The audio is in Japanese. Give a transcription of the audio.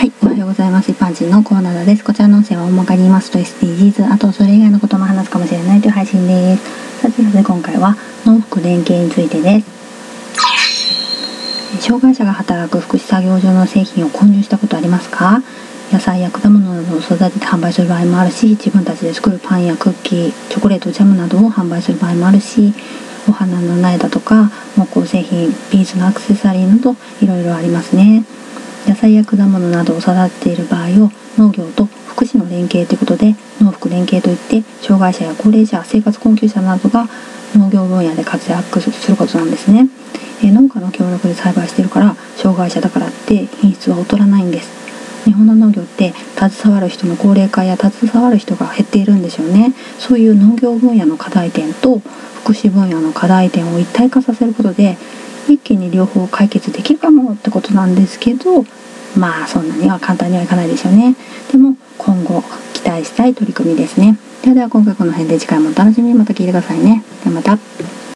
はい、おはようございます。一般人のコーナーです。こちらの音声は大まかに言いますと SDGs、あとそれ以外のことも話すかもしれないという配信です。さてさて今回は農福連携についてです。障害者が働く福祉作業所の製品を購入したことありますか？野菜や果物などを育てて販売する場合もあるし自分たちで作るパンやクッキーチョコレートジャムなどを販売する場合もあるしお花の苗だとか木工製品ビーズのアクセサリーなどいろいろありますね。野菜や果物などを育てている場合を農業と福祉の連携ということで農福連携といって障害者や高齢者生活困窮者などが農業分野で活躍することなんですね、え、農家の協力で栽培してるから障害者だからって品質は劣らないんです。日本の農業って携わる人の高齢化や携わる人が減っているんでしょうね。そういう農業分野の課題点と福祉分野の課題点を一体化させることで一気に両方解決できるかもってことなんですけどまあそんなには簡単にはいかないですよね。でも今後期待したい取り組みですね。ではでは今回この辺で次回もお楽しみに。また聴いてくださいね。ではまた。